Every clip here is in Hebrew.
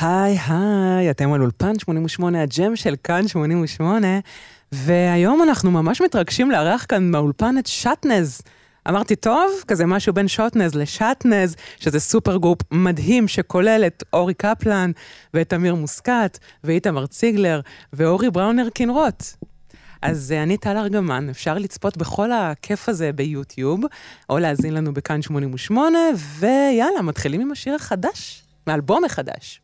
היי היי, אתם על אולפן 88, הג'ם של כאן 88, והיום אנחנו ממש מתרגשים לארח כאן באולפן את שטנז. אמרתי, טוב, כזה משהו בין שוטנז לשטנז, שזה super group מדהים שכולל את אורי קפלן ואת אמיר מוסקת ואיתמר ציגלר ואורי בראונר קינרוט. אז אני טל ארגמן, אפשר לצפות בכל הכיף הזה ביוטיוב, או להאזין לנו בכאן 88, ויאללה, מתחילים עם השיר החדש, מאלבום החדש.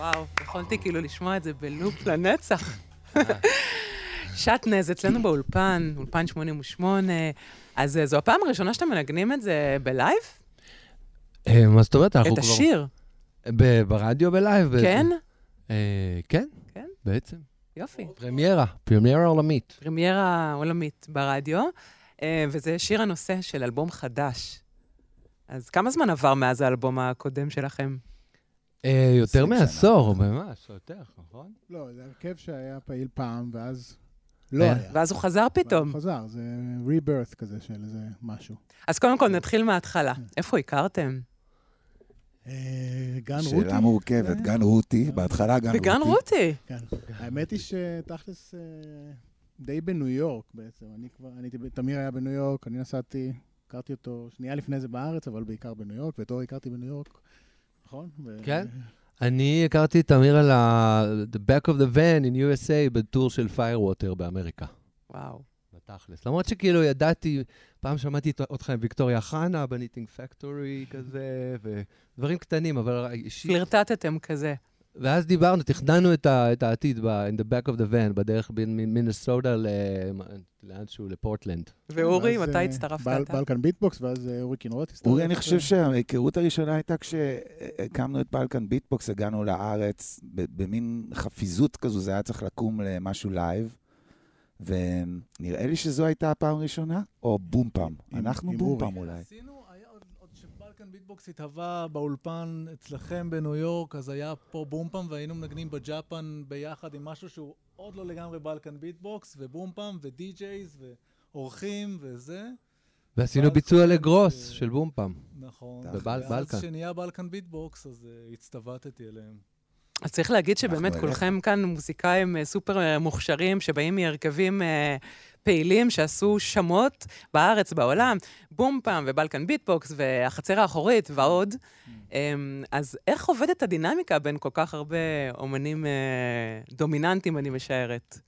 וואו, יכולתי כאילו לשמוע את זה בלופ לנצח. שטנז אצלנו באולפן, אולפן 88. אז אה, זו הפעם הראשונה שאתם מנגנים את זה בלייב? אה, מה זאת אומרת? אנחנו את. השיר, ברדיו בלייב בעצם. כן? אה, כן, כן? בעצם. יופי. פרמיירה, פרמיירה עולמית. פרמיירה עולמית ברדיו, וזה שיר הנושא של אלבום חדש. אז כמה זמן עבר מאז האלבום הקודם שלכם? אה, יותר מעשור, ממש, יותר, נכון? לא, זה הרכב שהיה פעיל פעם, ואז לא היה. ואז הוא חזר פתאום. הוא חזר, זה rebirth כזה של איזה משהו. אז קודם כל נתחיל מההתחלה. איפה הכרתם? אה, גן רותי. שאלה מורכבת, זה- גן רותי, בהתחלה גן רותי. בגן רותי. כן. האמת היא שתכלס אה, די בניו יורק בעצם. אני כבר, אני תמיר היה בניו יורק, אני נסעתי, הכרתי אותו שנייה לפני זה בארץ, אבל בעיקר בניו יורק, ואת אורי הכרתי בניו יורק, נכון? כן. אני הכרתי את אמיר על ה... The back of the van in USA בטור של Firewater באמריקה. וואו. בתכלס. למרות שכאילו ידעתי, פעם שמעתי אותך עם ויקטוריה חנה בניטינג פקטורי כזה, ודברים קטנים, אבל אישית. פלירטטתם כזה. ואז דיברנו, תכננו את, ה, את העתיד ב- in the back of the van, בדרך בין מ- מינסוטה ל... לאנשהו, לפורטלנד. ואורי, מתי אה, הצטרפת בל- אתה? בלקן ביטבוקס, ואז אה, אורי קינרוט הצטרף. אורי, אני חושב שההיכרות הראשונה הייתה כשהקמנו את בלקן ביטבוקס, הגענו לארץ במין חפיזות כזו, זה היה צריך לקום למשהו לייב. ונראה לי שזו הייתה הפעם הראשונה, או בום פעם. עם- אנחנו בום. פעם אולי. עשינו, שבלקן ביטבוקס התהווה באולפן אצלכם בניו יורק, אז היה פה בומפם והיינו מנגנים בג'אפן ביחד עם משהו שהוא עוד לא לגמרי בלקן ביטבוקס, ובומפם ודי-ג'ייז ואורחים וזה. ועשינו ביצוע לגרוס ש- של בום פם. נכון. בבל- בלקן. ואז כשנהיה בלקן ביטבוקס, אז uh, הצטוותתי אליהם. אז צריך להגיד שבאמת כולכם כאן מוזיקאים אה, סופר אה, מוכשרים, שבאים מהרכבים אה, פעילים שעשו שמות בארץ, בעולם, בום פם ובלקן ביטבוקס והחצר האחורית ועוד. אמ, אז איך עובדת הדינמיקה בין כל כך הרבה אומנים אה, דומיננטיים, אני משערת?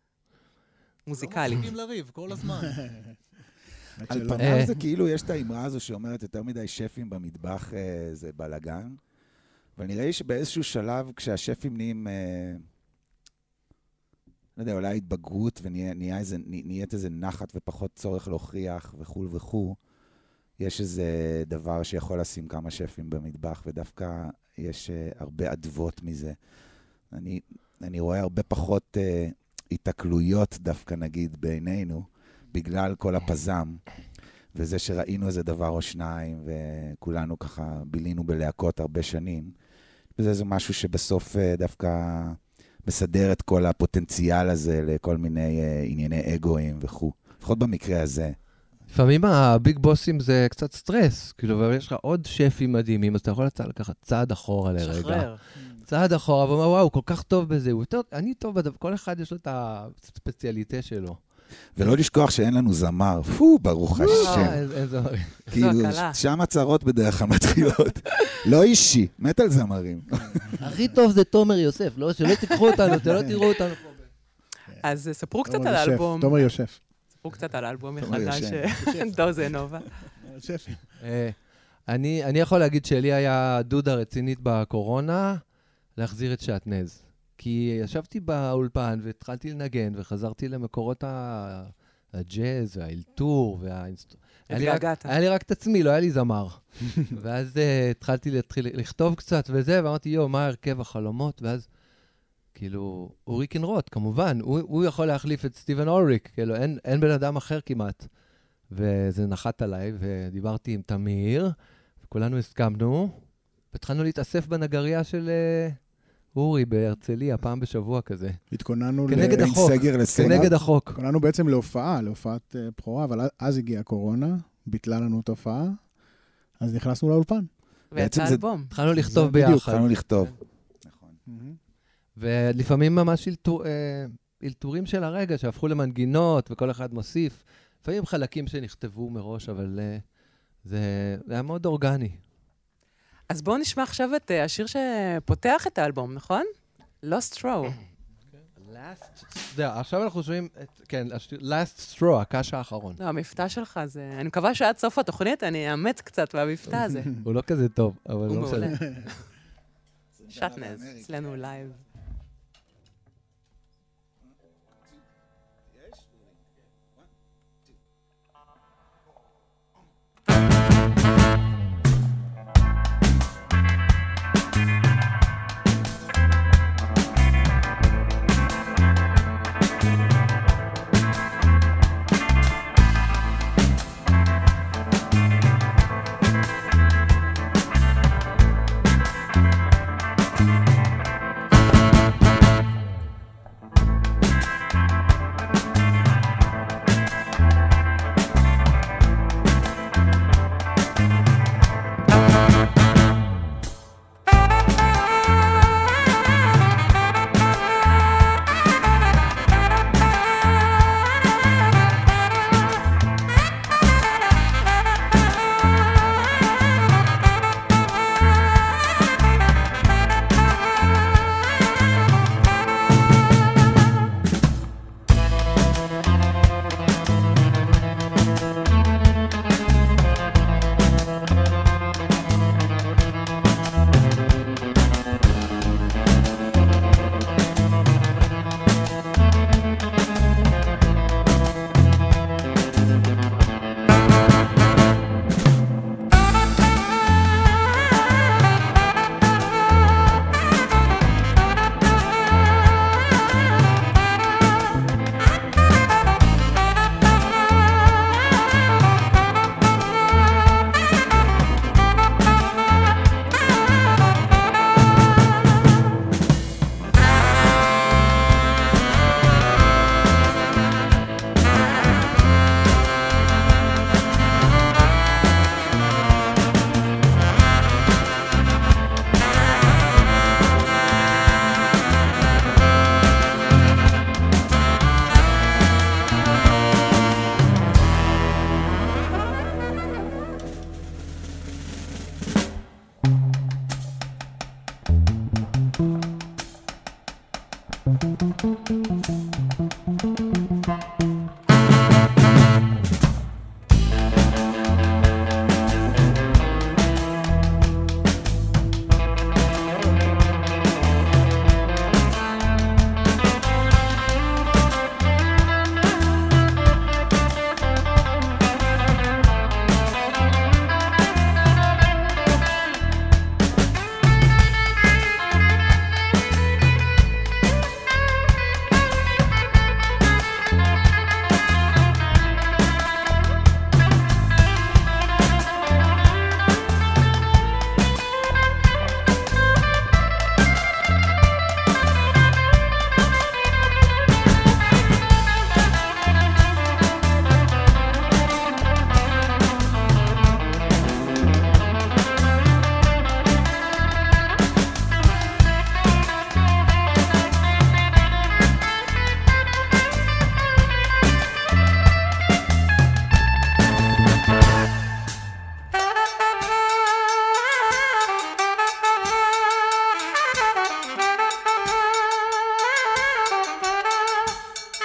מוזיקליים. לא מפסיקים לריב כל הזמן. על פניו. זה כאילו, יש את האמרה הזו שאומרת יותר מדי שפים במטבח זה בלאגן, אבל נראה לי שבאיזשהו שלב, כשהשפים נהיים, אה, לא יודע, אולי התבגרות ונהיית איזה נחת ופחות צורך להוכיח וכו' וכו', יש איזה דבר שיכול לשים כמה שפים במטבח, ודווקא יש אה, הרבה אדוות מזה. אני, אני רואה הרבה פחות אה, התקלויות דווקא, נגיד, בעינינו, בגלל כל הפזם, וזה שראינו איזה דבר או שניים, וכולנו ככה בילינו בלהקות הרבה שנים. וזה איזה משהו שבסוף אה, דווקא מסדר את כל הפוטנציאל הזה לכל מיני אה, ענייני אגואים וכו'. לפחות במקרה הזה. לפעמים הביג בוסים זה קצת סטרס, כאילו, אבל יש לך עוד שפים מדהימים, אז אתה יכול לצאת לקחת צעד אחורה לרגע. שחרר. צעד אחורה, ואומר, וואו, הוא כל כך טוב בזה, הוא יותר, אני טוב בדבר, כל אחד יש לו את הספציאליטה שלו. ולא לשכוח שאין לנו זמר. פו, ברוך אה, השם. כאילו. שם הצרות בדרך כלל מתחילות. לא אישי, מת על זמרים. הכי טוב זה תומר יוסף, לא, שלא תיקחו אותנו, שלא תראו אותנו פה. אז אה, ספרו קצת על יוסף, האלבום. תומר יושב. ספרו קצת על האלבום החדש, יושן. דוזנובה. יושב. אה, אני אני יכול להגיד שלי היה דודה רצינית בקורונה, להחזיר את שעטנז. כי ישבתי באולפן והתחלתי לנגן, וחזרתי למקורות ה- הג'אז והאלתור רק- התגעגעת. היה לי רק את עצמי, לא היה לי זמר. ואז אה, התחלתי להתחיל לכתוב קצת וזה, ואמרתי, יואו, מה הרכב החלומות? ואז, כאילו, אורי קינרוט, כמובן, הוא, הוא יכול להחליף את סטיבן אוריק, כאילו, אין, אין בן אדם אחר כמעט. וזה נחת עליי, ודיברתי עם תמיר, וכולנו הסכמנו, והתחלנו להתאסף בנגרייה של אה, אורי בהרצליה, פעם בשבוע כזה. התכוננו ל... כנגד בין החוק. סגר לסגר. כנגד החוק. התכוננו בעצם להופעה, להופעת אה, בכורה, אבל אז הגיעה הקורונה, ביטלה לנו את ההופעה, אז נכנסנו לאולפן. ויצא אלבום. התחלנו לכתוב בדיוק, ביחד. התחלנו לכתוב. נכון. ולפעמים ממש אלתור, אה, אלתורים של הרגע שהפכו למנגינות, וכל אחד מוסיף. לפעמים חלקים שנכתבו מראש, אבל אה, זה, זה היה מאוד אורגני. אז בואו נשמע עכשיו את אה, השיר שפותח את האלבום, נכון? Lost Row. זהו, עכשיו אנחנו שומעים את, כן, Last Straw, הקש האחרון. לא, המבטא שלך זה... אני מקווה שעד סוף התוכנית אני אאמץ קצת מהמבטא הזה. הוא לא כזה טוב, אבל הוא לא משנה. מעולה. שטנז, אצלנו לייב.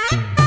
Bye.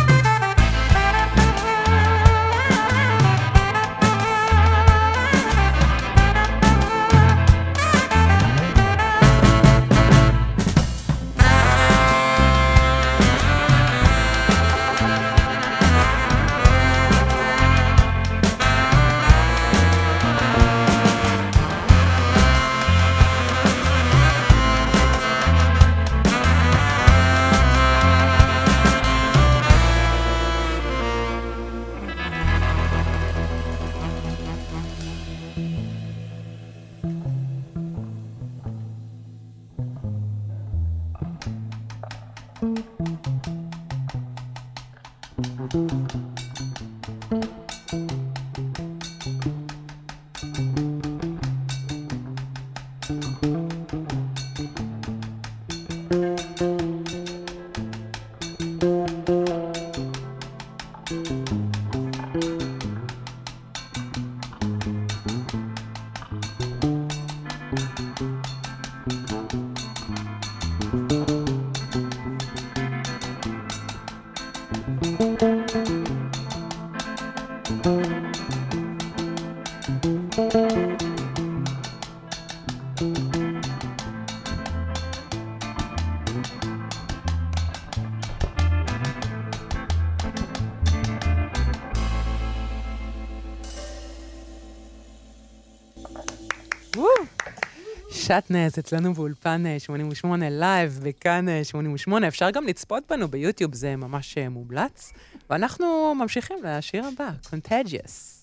שטנז, אצלנו באולפן אה, 88 לייב, בכאן אה, 88. אפשר גם לצפות בנו ביוטיוב, זה ממש אה, מומלץ. ואנחנו ממשיכים לשיר הבא. Contagious.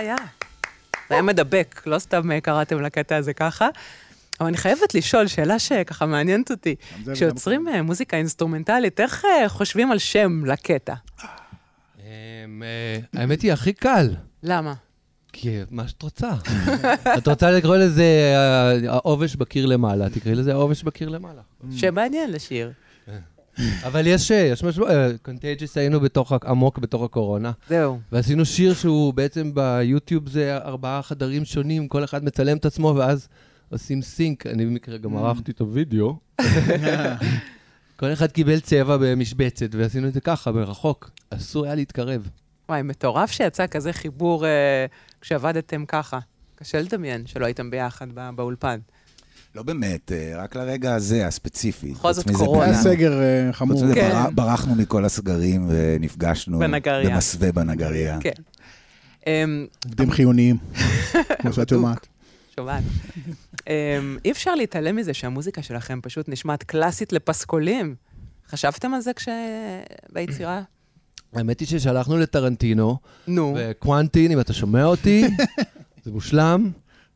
היה. זה היה מדבק, לא סתם קראתם לקטע הזה ככה. אבל אני חייבת לשאול שאלה שככה מעניינת אותי. כשיוצרים אה, מוזיקה אינסטרומנטלית, איך אה, חושבים על שם לקטע? אמ, אה, האמת היא, הכי קל. למה? כי מה שאת רוצה. את רוצה לקרוא לזה העובש בקיר למעלה, תקראי לזה העובש בקיר למעלה. שמעניין לשיר. אבל יש, אה, יש משהו, Contagious היינו בתוך, עמוק בתוך הקורונה, זהו. ועשינו שיר שהוא בעצם ביוטיוב זה ארבעה חדרים שונים, כל אחד מצלם את עצמו, ואז עושים sync. אני במקרה גם ערכתי את הוידאו. כל אחד קיבל צבע במשבצת, ועשינו את זה ככה, מרחוק. אסור היה להתקרב. וואי, מטורף שיצא כזה חיבור אה, כשעבדתם ככה. קשה לדמיין שלא הייתם ביחד בא- באולפן. לא באמת, אה, רק לרגע הזה, הספציפי. בכל זאת חוץ מזה, קורונה. היה סגר אה, חמור. חוץ מזה, כן. בר- ברחנו מכל הסגרים ונפגשנו בנגריה. במסווה בנגריה. כן. אמ, עובדים חיוניים, כמו שאת שומעת. שומעת. אמ, אי אפשר להתעלם מזה שהמוזיקה שלכם פשוט נשמעת קלאסית לפסקולים. חשבתם על זה כש... ביצירה? האמת היא ששלחנו לטרנטינו, נו, וקוונטין, אם אתה שומע אותי, זה מושלם.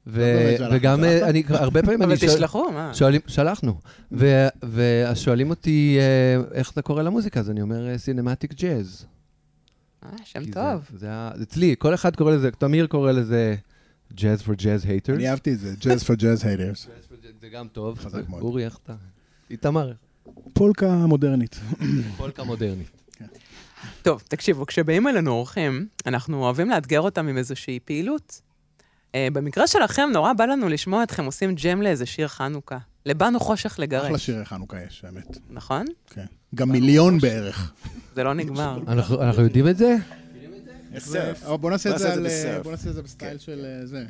ו- שלחנו, וגם אה, אני, הרבה פעמים אבל אני שואל... תשלחו, מה? שואלים, שלחנו. ו- ואז שואלים אותי אה, איך אתה קורא למוזיקה, אז אני אומר סינמטיק ג'אז. אה, שם טוב. זה, אצלי, כל אחד קורא לזה, תמיר קורא לזה Jazz for Jazz Haters. אני אהבתי את זה, Jazz for Jazz Haters. זה גם טוב. חזק מאוד. אורי, איך אתה? איתמר, פולקה מודרנית. פולקה מודרנית. טוב, תקשיבו, כשבאים אלינו אורחים, אנחנו אוהבים לאתגר אותם עם איזושהי פעילות. אה, במקרה שלכם, נורא בא לנו לשמוע אתכם עושים ג'ם לאיזה שיר חנוכה. לבנו חושך אחלה לגרש, שירי חנוכה יש, האמת. נכון? כן. גם מיליון בערך. זה לא נגמר. אנחנו אנחנו יודעים את זה? בוא נעשה את זה את זה על, בסרף. בוא נעשה את זה בסטייל של אה, זה.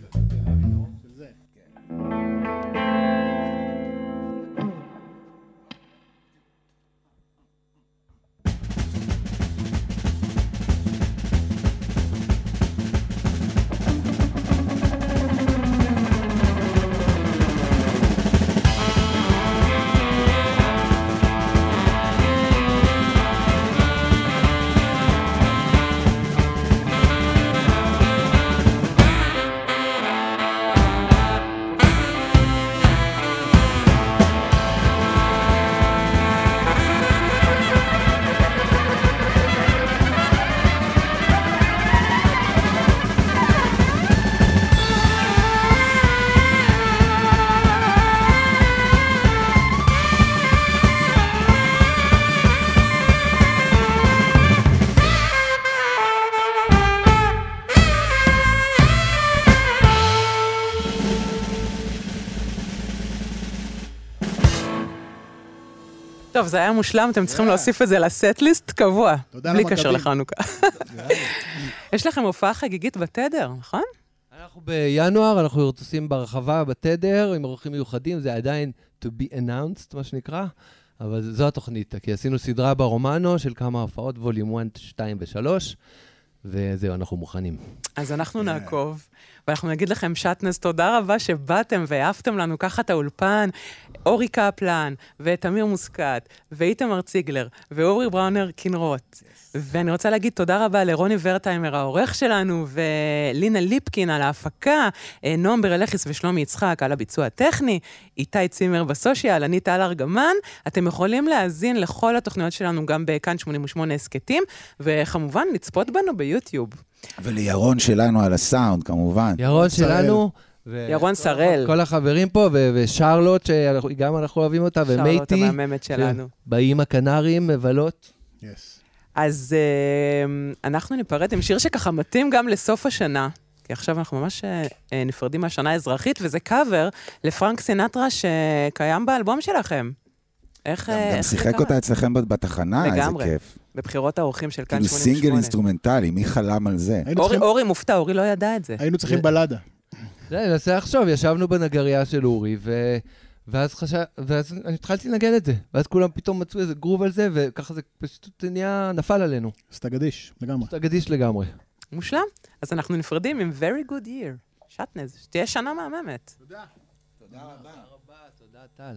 טוב, זה היה מושלם, אתם צריכים להוסיף את זה לסט-ליסט קבוע. בלי. קשר לחנוכה. יש לכם הופעה חגיגית בתדר, נכון? אנחנו בינואר, אנחנו עושים ברחבה, בתדר, עם אורחים מיוחדים, זה עדיין to be announced, מה שנקרא, אבל זו התוכנית, כי עשינו סדרה ברומנו של כמה הופעות, ווליום 1, 2 ו-3, וזהו, אנחנו מוכנים. אז אנחנו נעקוב, ואנחנו נגיד לכם, שטנז, תודה רבה שבאתם והעפתם לנו ככה את האולפן. אורי קפלן, ותמיר מוסקת, ואיתמר ציגלר, ואורי בראונר קינרוט. ואני רוצה להגיד תודה רבה לרוני ורטהיימר, העורך שלנו, ולינה ליפקין על ההפקה, אה, נועם ברלכיס ושלומי יצחק על הביצוע הטכני, איתי צימר בסושיאל, אני טל ארגמן. אתם יכולים להאזין לכל התוכניות שלנו גם בכאן 88 הסכתים, וכמובן לצפות בנו ביוטיוב. ולירון שלנו על הסאונד, כמובן. ירון שראל. שלנו, ו- ירון שראל. כל החברים פה, ו- ושרלוט, שגם אנחנו אוהבים אותה, שרלוט ומייטי, המהממת שלנו. באים הקנרים, מבלות. יס. אז uh, אנחנו ניפרד עם שיר שככה מתאים גם לסוף השנה, כי עכשיו אנחנו ממש uh, נפרדים מהשנה האזרחית, וזה קאבר לפרנק סינטרה שקיים באלבום שלכם. איך, גם- אה, גם שיחק? אותה אצלכם בתחנה, איזה. כיף. בבחירות האורחים של כאן כאילו 88. סינגל אינסטרומנטלי, מי חלם על זה? אורי, צריכים- אורי מופתע, אורי לא ידע את זה. היינו צריכים בלדה. זה, אני מנסה לחשוב, ישבנו בנגרייה של אורי, ו... ואז, חשב... ואז אני התחלתי לנגן את זה, ואז כולם פתאום מצאו איזה גרוב על זה, וככה זה פשוט נהיה, נפל עלינו. סטגדיש, לגמרי. אתה גדיש לגמרי. מושלם. אז אנחנו נפרדים עם Very Good Year. שטנז, שתהיה שנה מהממת. תודה, טל.